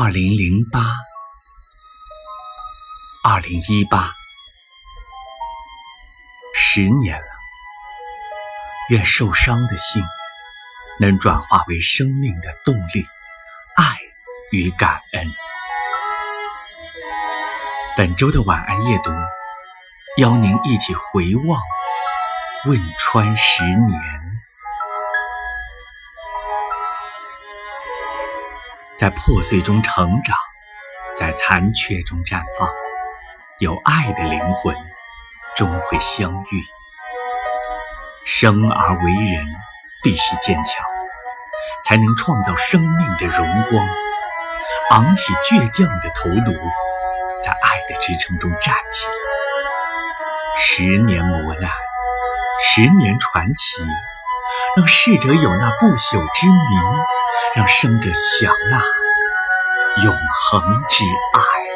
二零零八，二零一八，十年了。愿受伤的心能转化为生命的动力、爱与感恩。本周的晚安夜读，邀您一起回望汶川十年。在破碎中成长，在残缺中绽放，有爱的灵魂终会相遇。生而为人，必须坚强，才能创造生命的荣光。昂起倔强的头颅，在爱的支撑中站起来。十年磨难，十年传奇，让逝者有那不朽之名。让生者享那永恒之爱。